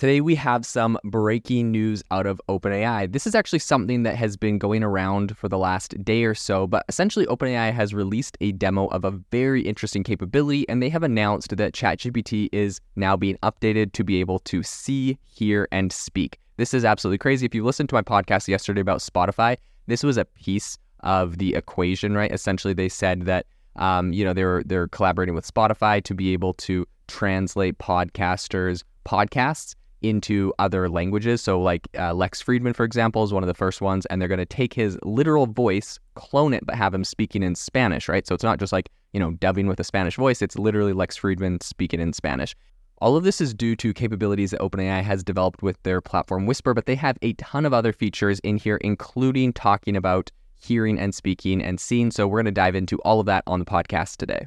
Today, we have some breaking news out of OpenAI. This is actually something that has been going around for the last day or so, but essentially, OpenAI has released a demo of a very interesting capability, and they have announced that ChatGPT is now being updated to be able to see, hear, and speak. This is absolutely crazy. If you listened to my podcast yesterday about Spotify, this was a piece of the equation, right? Essentially, they said that um, you know they're they're collaborating with Spotify to be able to translate podcasters' podcasts into other languages. So, like uh, Lex Fridman, for example, is one of the first ones, and they're going to take his literal voice, clone it, but have him speaking in Spanish, right? So it's not just like, you know, dubbing with a Spanish voice, it's literally Lex Fridman speaking in Spanish. All of this is due to capabilities that OpenAI has developed with their platform Whisper, but they have a ton of other features in here, including talking about hearing and speaking and seeing. So, we're going to dive into all of that on the podcast today.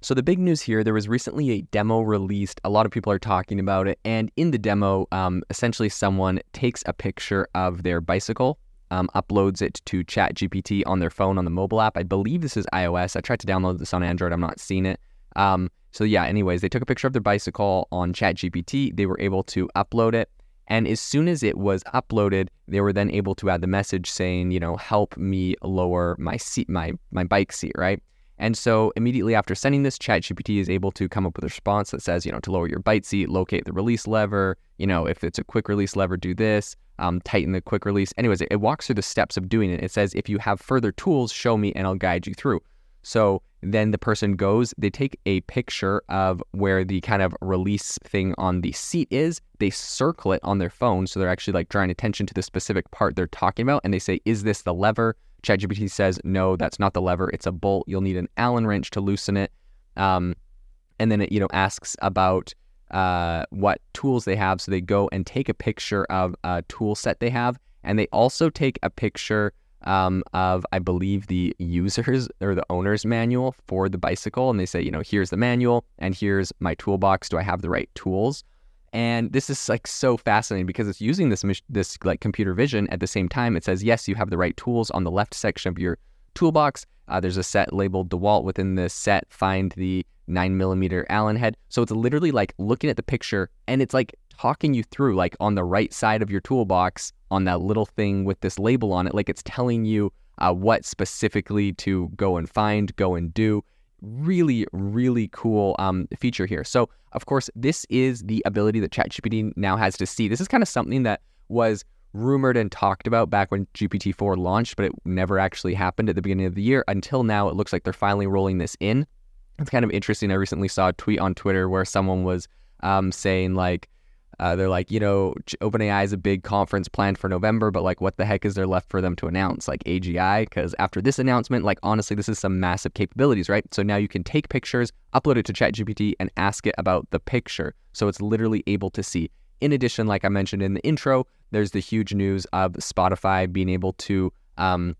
So the big news here, there was recently a demo released. A lot of people are talking about it. And in the demo, um, essentially someone takes a picture of their bicycle, um, uploads it to ChatGPT on their phone on the mobile app. I believe this is iOS. I tried to download this on Android. I'm not seeing it. Um, so yeah, anyways, they took a picture of their bicycle on ChatGPT. They were able to upload it. And as soon as it was uploaded, they were then able to add the message saying, you know, help me lower my seat, my my bike seat, right? And so immediately after sending this, ChatGPT is able to come up with a response that says, you know, to lower your bite seat, locate the release lever. You know, if it's a quick release lever, do this. Um, tighten the quick release. Anyways, it, it walks through the steps of doing it. It says, if you have further tools, show me and I'll guide you through. So then the person goes, they take a picture of where the kind of release thing on the seat is. They circle it on their phone. So they're actually like drawing attention to the specific part they're talking about. And they say, is this the lever? ChatGPT says, no, that's not the lever. It's a bolt. You'll need an Allen wrench to loosen it. Um, and then it, you know, asks about uh, what tools they have. So they go and take a picture of a tool set they have. And they also take a picture um, of, I believe, the users or the owner's manual for the bicycle. And they say, you know, here's the manual and here's my toolbox. Do I have the right tools? And this is like so fascinating because it's using this this like computer vision at the same time. It says yes, you have the right tools on the left section of your toolbox. Uh, there's a set labeled DeWalt within this set. Find the nine millimeter Allen head. So it's literally like looking at the picture and it's like talking you through like on the right side of your toolbox on that little thing with this label on it. Like it's telling you uh, what specifically to go and find, go and do really, really cool um, feature here. So, of course, this is the ability that ChatGPT now has to see. This is kind of something that was rumored and talked about back when GPT-4 launched, but it never actually happened at the beginning of the year. Until now, it looks like they're finally rolling this in. It's kind of interesting. I recently saw a tweet on Twitter where someone was um, saying like, uh, they're like, you know, OpenAI is a big conference planned for November, but like, what the heck is there left for them to announce? Like AGI? Because after this announcement, like, honestly, this is some massive capabilities, right? So now you can take pictures, upload it to ChatGPT, and ask it about the picture. So it's literally able to see. In addition, like I mentioned in the intro, there's the huge news of Spotify being able to, um,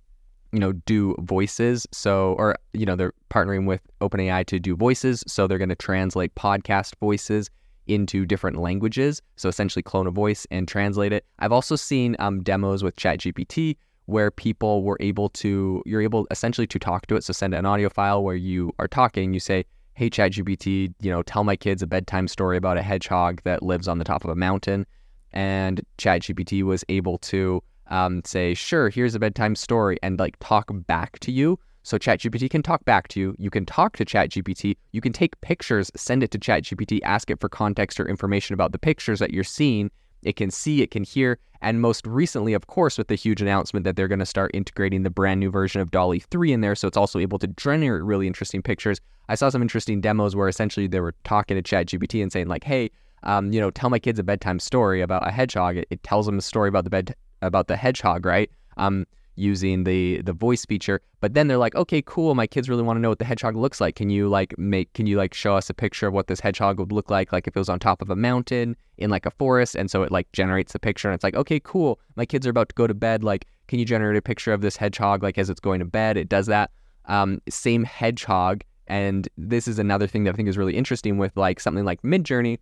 you know, do voices. So, or, you know, they're partnering with OpenAI to do voices. So they're going to translate podcast voices into different languages. So essentially clone a voice and translate it. I've also seen um, demos with ChatGPT where people were able to, you're able essentially to talk to it. So send an audio file where you are talking, you say, hey, ChatGPT, you know, tell my kids a bedtime story about a hedgehog that lives on the top of a mountain. And ChatGPT was able to um, say, sure, here's a bedtime story and like talk back to you. So ChatGPT can talk back to you. You can talk to ChatGPT. You can take pictures, send it to ChatGPT, ask it for context or information about the pictures that you're seeing, it can see, it can hear, and most recently, of course, with the huge announcement that they're going to start integrating the brand new version of DALL-E 3 in there, so it's also able to generate really interesting pictures. I saw some interesting demos where essentially they were talking to ChatGPT and saying like, "Hey, um, you know, tell my kids a bedtime story about a hedgehog." It, it tells them a story about the bed about the hedgehog, right? Um, using the the voice feature. But then they're like, okay, cool. My kids really want to know what the hedgehog looks like. Can you like make? Can you like show us a picture of what this hedgehog would look like? Like if it was on top of a mountain in like a forest, and so it like generates the picture, and it's like, okay, cool. My kids are about to go to bed. Like, can you generate a picture of this hedgehog like as it's going to bed? It does that. Um, same hedgehog. And this is another thing that I think is really interesting with like something like Midjourney.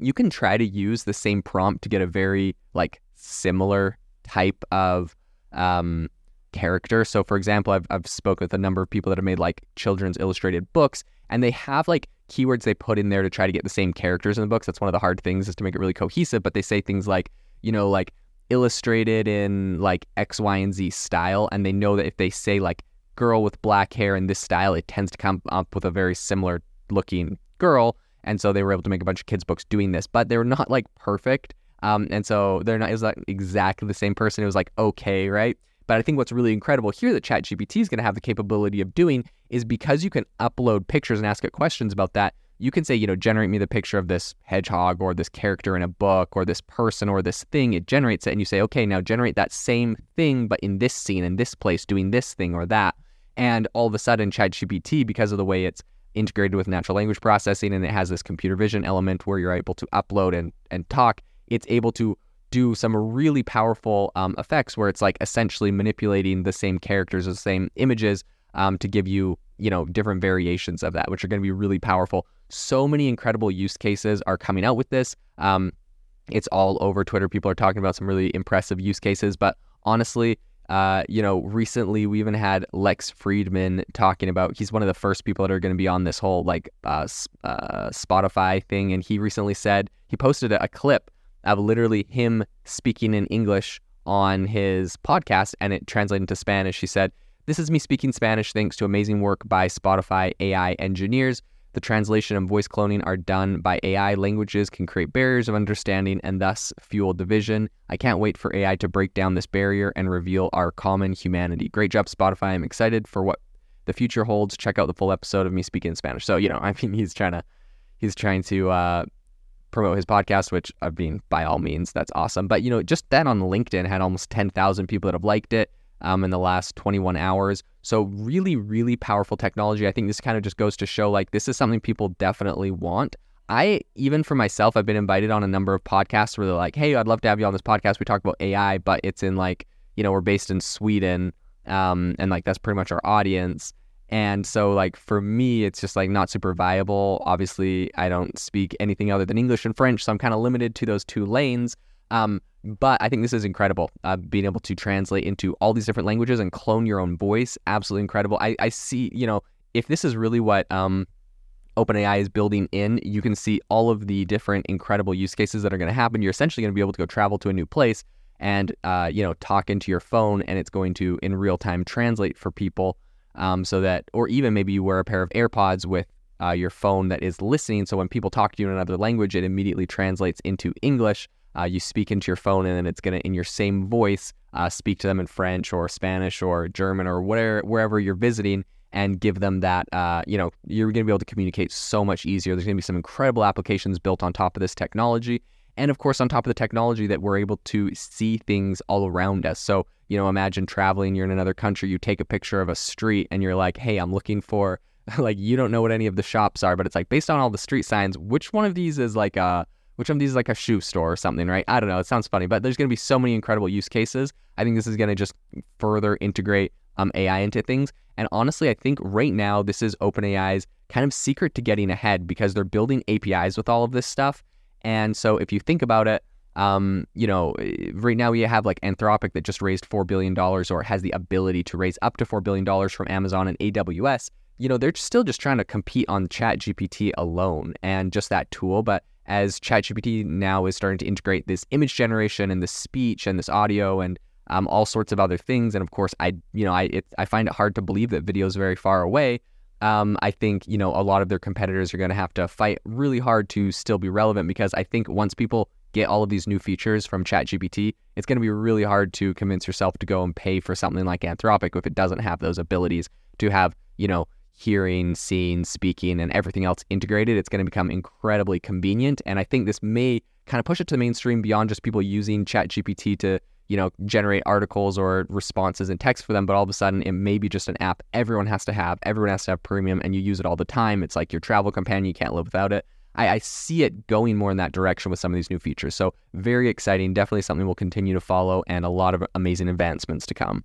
You can try to use the same prompt to get a very like similar type of um, character. So, for example, I've, I've spoken with a number of people that have made like children's illustrated books, and they have like keywords they put in there to try to get the same characters in the books. That's one of the hard things is to make it really cohesive. But they say things like, you know, like illustrated in like X, Y, and Z style, and they know that if they say like girl with black hair in this style, it tends to come up with a very similar looking girl. And so they were able to make a bunch of kids' books doing this, but they're not like perfect. Um, and so they're not, like exactly the same person. It was like, okay, right? But I think what's really incredible here that ChatGPT is going to have the capability of doing is because you can upload pictures and ask it questions about that, you can say, you know, generate me the picture of this hedgehog or this character in a book or this person or this thing. It generates it and you say, okay, now generate that same thing, but in this scene, in this place, doing this thing or that. And all of a sudden, ChatGPT, because of the way it's integrated with natural language processing and it has this computer vision element where you're able to upload and, and talk, it's able to do some really powerful um, effects where it's like essentially manipulating the same characters, the same images um, to give you, you know, different variations of that, which are going to be really powerful. So many incredible use cases are coming out with this. Um, it's all over Twitter. People are talking about some really impressive use cases, but honestly, uh, you know, recently we even had Lex Fridman talking about. He's one of the first people that are going to be on this whole like uh, uh, Spotify thing, and he recently said he posted a, a clip of literally him speaking in English on his podcast and it translated into Spanish. She said, This is me speaking Spanish thanks to amazing work by Spotify AI engineers. The translation and voice cloning are done by AI. Languages can create barriers of understanding and thus fuel division. I can't wait for AI to break down this barrier and reveal our common humanity. Great job, Spotify. I'm excited for what the future holds. Check out the full episode of me speaking Spanish. So, you know, I mean, he's trying to he's trying to uh, promote his podcast, which I mean, by all means, that's awesome. But you know, just that on LinkedIn had almost 10,000 people that have liked it um, in the last 21 hours. So really, really powerful technology. I think this kind of just goes to show like this is something people definitely want. I even for myself, I've been invited on a number of podcasts where they're like, "Hey, I'd love to have you on this podcast. We talk about AI, but it's in like, you know, we're based in Sweden, um, and like that's pretty much our audience." And so, like, for me, it's just like not super viable. Obviously, I don't speak anything other than English and French, so I'm kind of limited to those two lanes. Um, but I think this is incredible. Uh, being able to translate into all these different languages and clone your own voice, absolutely incredible. I, I see, you know, if this is really what um, OpenAI is building in, you can see all of the different incredible use cases that are going to happen. You're essentially going to be able to go travel to a new place and, uh, you know, talk into your phone, and it's going to in real time translate for people um, so that, or even maybe you wear a pair of AirPods with uh, your phone that is listening. So when people talk to you in another language, it immediately translates into English. Uh, you speak into your phone, and then it's going to, in your same voice, uh, speak to them in French or Spanish or German or whatever, wherever you're visiting, and give them that. Uh, you know, you're going to be able to communicate so much easier. There's going to be some incredible applications built on top of this technology, and of course, on top of the technology, that we're able to see things all around us. So you know, imagine traveling, you're in another country, you take a picture of a street and you're like, hey, I'm looking for, like, you don't know what any of the shops are, but it's like, based on all the street signs, which one of these is like a, which one of these is like a shoe store or something, right? I don't know. It sounds funny, but there's going to be so many incredible use cases. I think this is going to just further integrate um, AI into things. And honestly, I think right now, this is OpenAI's kind of secret to getting ahead because they're building APIs with all of this stuff. And so if you think about it, Um, you know, right now we have like Anthropic that just raised $4 billion or has the ability to raise up to $4 billion from Amazon and AWS. You know, they're still just trying to compete on ChatGPT alone and just that tool. But as ChatGPT now is starting to integrate this image generation and this speech and this audio and um, all sorts of other things, and of course, I you know I it, I find it hard to believe that video is very far away. Um, I think you know a lot of their competitors are going to have to fight really hard to still be relevant because I think once people get all of these new features from ChatGPT, it's going to be really hard to convince yourself to go and pay for something like Anthropic if it doesn't have those abilities to have, you know, hearing, seeing, speaking, and everything else integrated. It's going to become incredibly convenient. And I think this may kind of push it to the mainstream beyond just people using ChatGPT to, you know, generate articles or responses and text for them. But all of a sudden, it may be just an app everyone has to have. Everyone has to have premium, and you use it all the time. It's like your travel companion. You can't live without it. I, I, see it going more in that direction with some of these new features. So, very exciting. Definitely something we'll continue to follow and a lot of amazing advancements to come.